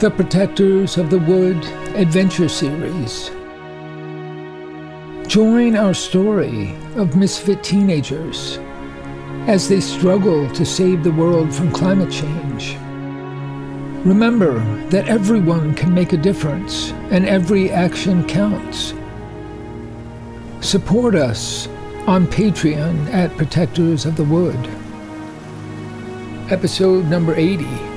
The Protectors of the Wood Adventure Series. Join our story of misfit teenagers as they struggle to save the world from climate change. Remember that everyone can make a difference and every action counts. Support us on Patreon at Protectors of the Wood. Episode number 80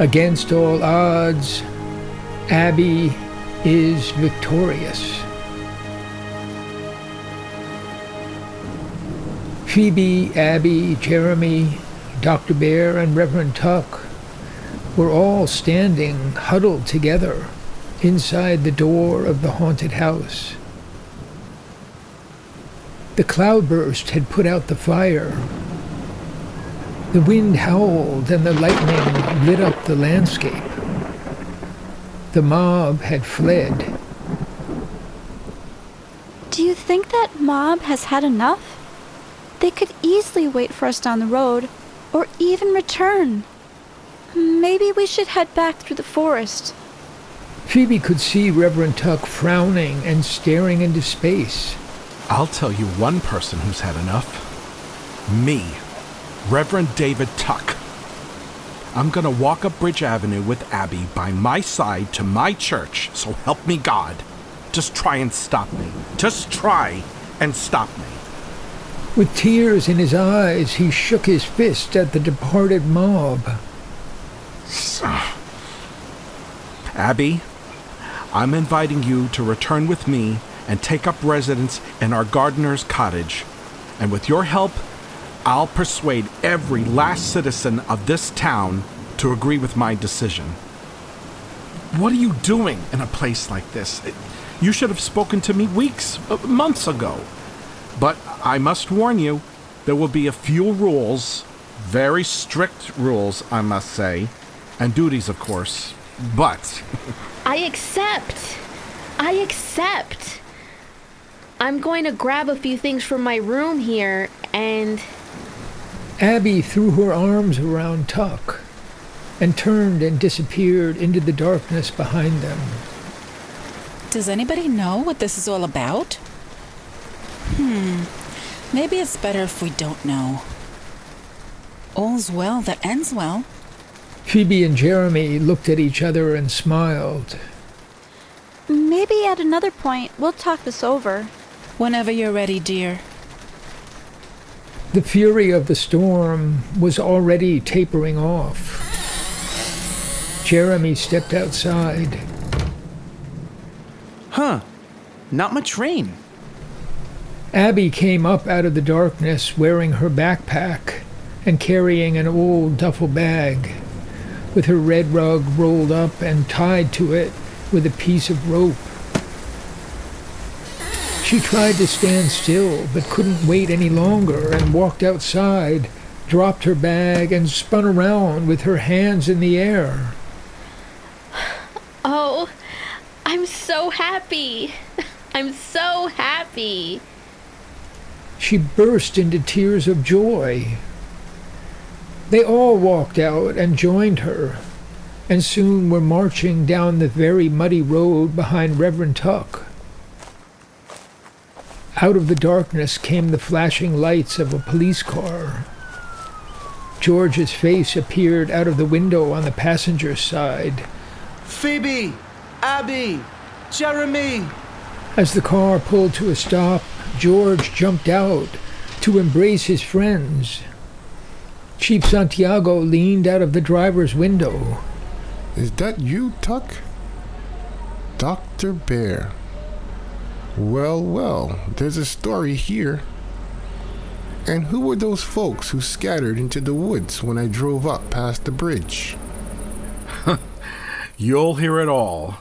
Against all odds, Abby is victorious. Phoebe, Abby, Jeremy, Dr. Bear, and Reverend Tuck were all standing huddled together inside the door of the haunted house. The cloudburst had put out the fire, the wind howled and the lightning lit up the landscape. The mob had fled. Do you think that mob has had enough? They could easily wait for us down the road, or even return. Maybe we should head back through the forest. Phoebe could see Reverend Tuck frowning and staring into space. I'll tell you one person who's had enough. Me. Reverend David Tuck. I'm gonna walk up Bridge Avenue with Abby by my side to my church, so help me God. Just try and stop me. Just try and stop me. With tears in his eyes, he shook his fist at the departed mob. Abby, I'm inviting you to return with me and take up residence in our gardener's cottage. And with your help, I'll persuade every last citizen of this town to agree with my decision. What are you doing in a place like this? You should have spoken to me weeks, uh, months ago. But I must warn you, there will be a few rules, very strict rules, I must say, and duties, of course. But I accept. I accept. I'm going to grab a few things from my room here and. Abby threw her arms around Tuck and turned and disappeared into the darkness behind them. Does anybody know what this is all about? Hmm. Maybe it's better if we don't know. All's well that ends well. Phoebe and Jeremy looked at each other and smiled. Maybe at another point we'll talk this over. Whenever you're ready, dear. The fury of the storm was already tapering off. Jeremy stepped outside. Huh. Not much rain. Abby came up out of the darkness wearing her backpack and carrying an old duffel bag, with her red rug rolled up and tied to it with a piece of rope. She tried to stand still, but couldn't wait any longer and walked outside, dropped her bag, and spun around with her hands in the air. Oh, I'm so happy. I'm so happy. She burst into tears of joy. They all walked out and joined her, and soon were marching down the very muddy road behind Reverend Tuck. Out of the darkness came the flashing lights of a police car. George's face appeared out of the window on the passenger side. Phoebe! Abby! Jeremy! As the car pulled to a stop, George jumped out to embrace his friends. Chief Santiago leaned out of the driver's window. Is that you, Tuck? Dr. Bear. Well, well, there's a story here. And who were those folks who scattered into the woods when I drove up past the bridge? You'll hear it all.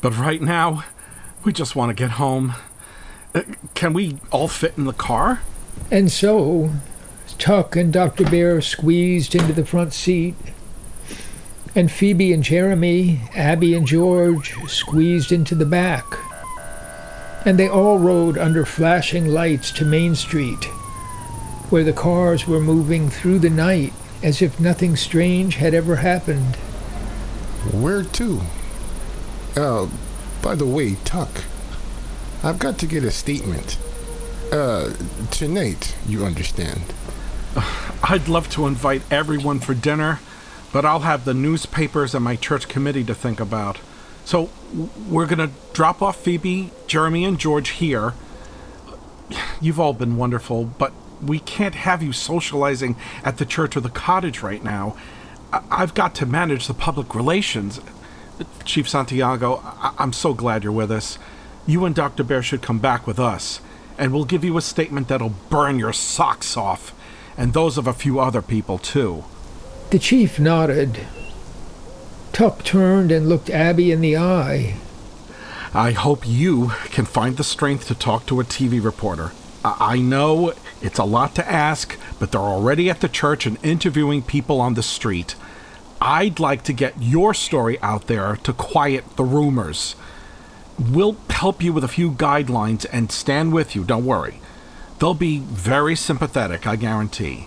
But right now, we just want to get home. Uh, can we all fit in the car? And so, Tuck and Dr. Bear squeezed into the front seat, and Phoebe and Jeremy, Abby and George squeezed into the back. And they all rode under flashing lights to Main Street, where the cars were moving through the night as if nothing strange had ever happened. Where to? Uh, by the way, Tuck, I've got to get a statement. Uh, tonight, you understand. I'd love to invite everyone for dinner, but I'll have the newspapers and my church committee to think about. So w- we're going to drop off Phoebe, Jeremy, and George here. You've all been wonderful, but we can't have you socializing at the church or the cottage right now. I- I've got to manage the public relations. Chief Santiago, I- I'm so glad you're with us. You and Dr. Bear should come back with us, and we'll give you a statement that'll burn your socks off, and those of a few other people, too. The chief nodded. Tuck turned and looked Abby in the eye. I hope you can find the strength to talk to a TV reporter. I, I know it's a lot to ask, but they're already at the church and interviewing people on the street. I'd like to get your story out there to quiet the rumors. We'll help you with a few guidelines and stand with you, don't worry. They'll be very sympathetic, I guarantee.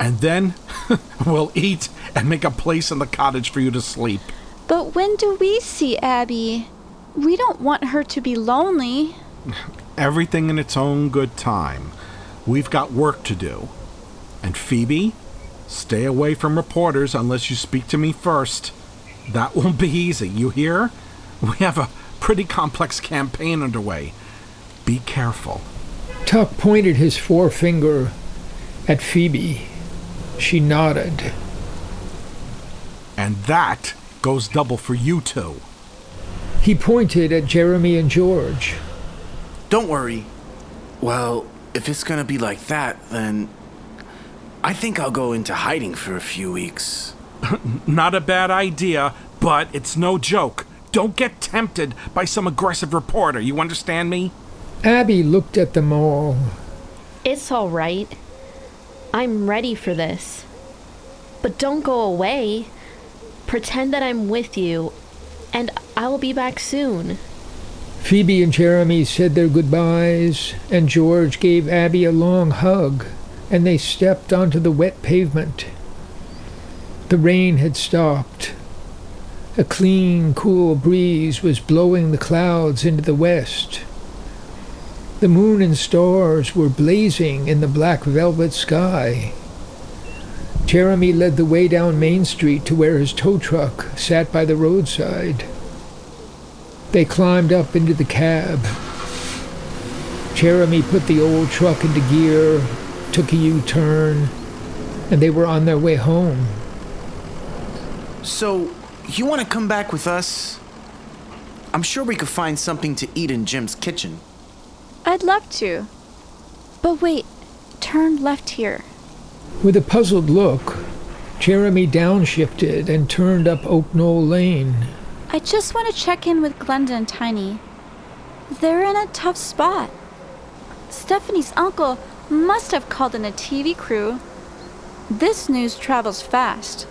And then we'll eat and make a place in the cottage for you to sleep. But when do we see Abby? We don't want her to be lonely. Everything in its own good time. We've got work to do. And Phoebe, stay away from reporters unless you speak to me first. That won't be easy, you hear? We have a pretty complex campaign underway. Be careful. Tuck pointed his forefinger at Phoebe. She nodded. And that goes double for you two. He pointed at Jeremy and George. Don't worry. Well, if it's gonna be like that, then I think I'll go into hiding for a few weeks. Not a bad idea, but it's no joke. Don't get tempted by some aggressive reporter, you understand me? Abby looked at them all. It's all right. I'm ready for this. But don't go away. Pretend that I'm with you, and I will be back soon. Phoebe and Jeremy said their goodbyes, and George gave Abby a long hug, and they stepped onto the wet pavement. The rain had stopped. A clean, cool breeze was blowing the clouds into the west. The moon and stars were blazing in the black velvet sky. Jeremy led the way down Main Street to where his tow truck sat by the roadside. They climbed up into the cab. Jeremy put the old truck into gear, took a U turn, and they were on their way home. So, you wanna come back with us? I'm sure we could find something to eat in Jim's kitchen. I'd love to. But wait, turn left here. With a puzzled look, Jeremy downshifted and turned up Oak Knoll Lane. I just want to check in with Glenda and Tiny. They're in a tough spot. Stephanie's uncle must have called in a TV crew. This news travels fast.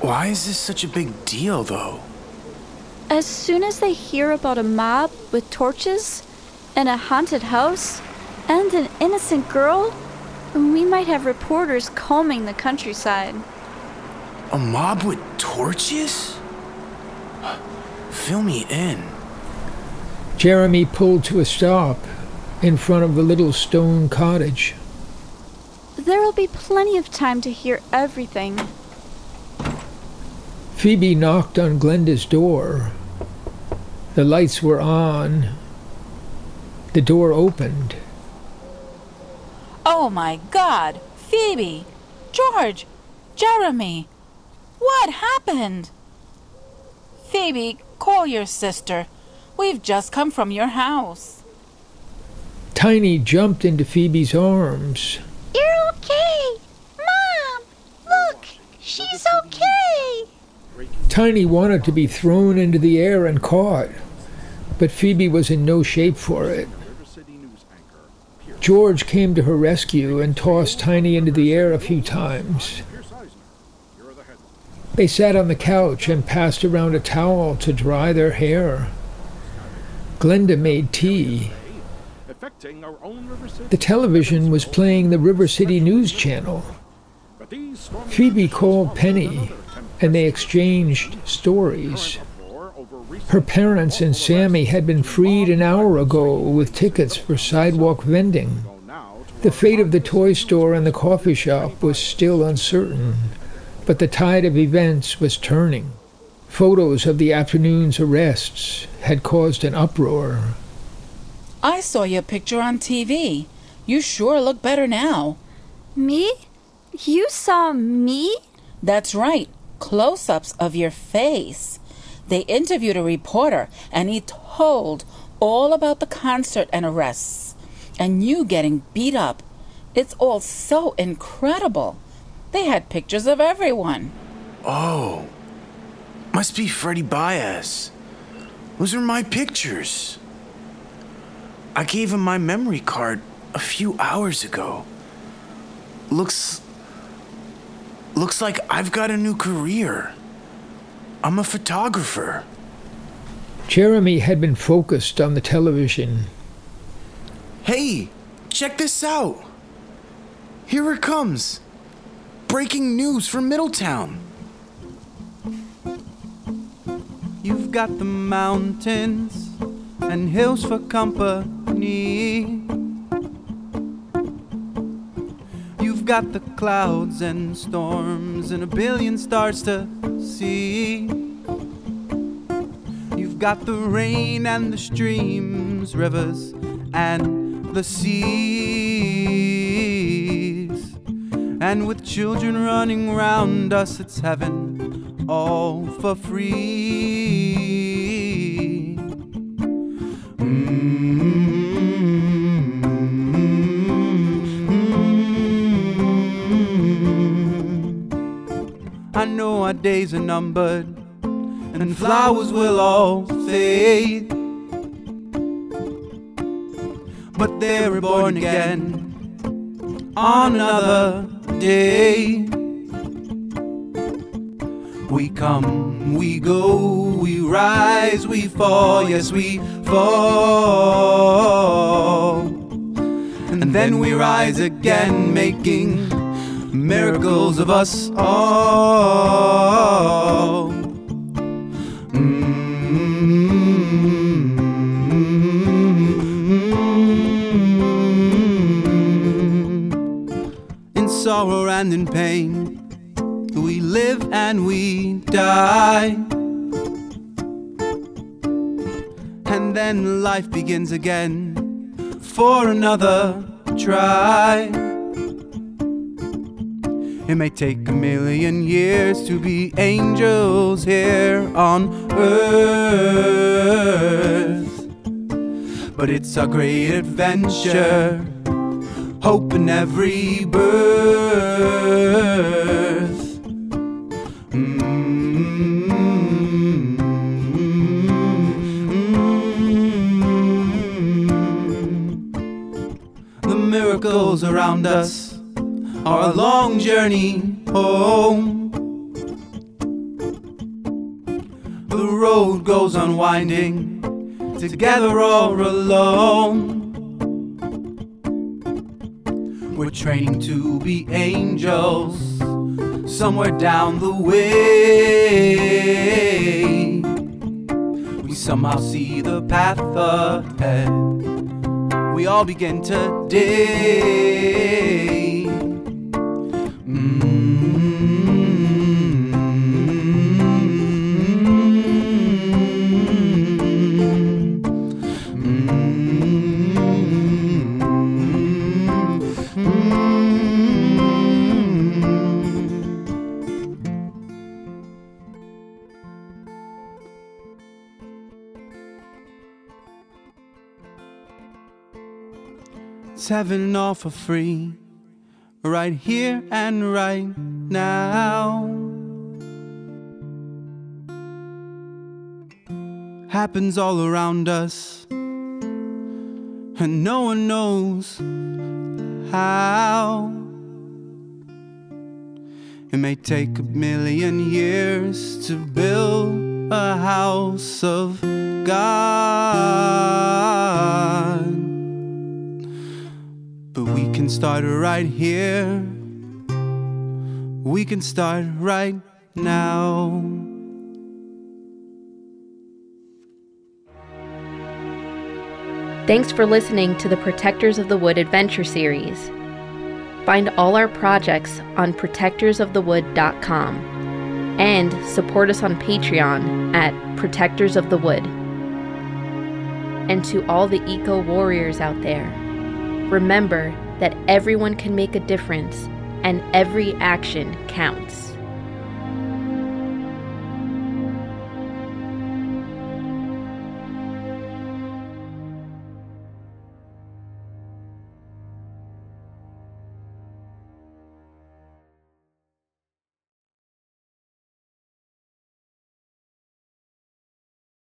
Why is this such a big deal, though? As soon as they hear about a mob with torches and a haunted house and an innocent girl, we might have reporters combing the countryside. A mob with torches? Fill me in. Jeremy pulled to a stop in front of the little stone cottage. There'll be plenty of time to hear everything. Phoebe knocked on Glenda's door. The lights were on. The door opened. Oh my god! Phoebe! George! Jeremy! What happened? Phoebe, call your sister. We've just come from your house. Tiny jumped into Phoebe's arms. You're okay! Mom! Look! She's okay! Tiny wanted to be thrown into the air and caught, but Phoebe was in no shape for it. George came to her rescue and tossed Tiny into the air a few times. They sat on the couch and passed around a towel to dry their hair. Glenda made tea. The television was playing the River City News Channel. Phoebe called Penny and they exchanged stories. Her parents and Sammy had been freed an hour ago with tickets for sidewalk vending. The fate of the toy store and the coffee shop was still uncertain, but the tide of events was turning. Photos of the afternoon's arrests had caused an uproar. I saw your picture on TV. You sure look better now. Me? You saw me? That's right. Close ups of your face. They interviewed a reporter, and he told all about the concert and arrests, and you getting beat up. It's all so incredible. They had pictures of everyone. Oh, must be Freddie Baez. Those are my pictures. I gave him my memory card a few hours ago. Looks. Looks like I've got a new career. I'm a photographer. Jeremy had been focused on the television. Hey, check this out. Here it comes. Breaking news from Middletown. You've got the mountains and hills for company. Got the clouds and storms and a billion stars to see. You've got the rain and the streams, rivers and the seas. And with children running round us, it's heaven all for free. Our days are numbered, and flowers will all fade. But they're reborn again on another day. We come, we go, we rise, we fall, yes, we fall. And then we rise again, making miracles of us all. Mm-hmm. In sorrow and in pain, we live and we die. And then life begins again for another try. It may take a million years to be angels here on earth. But it's a great adventure, hope in every birth. Mm-hmm. Mm-hmm. The miracles around us a long journey home. The road goes unwinding, together or alone. We're training to be angels somewhere down the way. We somehow see the path ahead. We all begin today. It's heaven all for free, right here and right now. Happens all around us, and no one knows how. It may take a million years to build a house of God. We can start right here. We can start right now. Thanks for listening to the Protectors of the Wood Adventure Series. Find all our projects on protectorsofthewood.com and support us on Patreon at Protectors of the Wood. And to all the eco warriors out there, remember that everyone can make a difference and every action counts.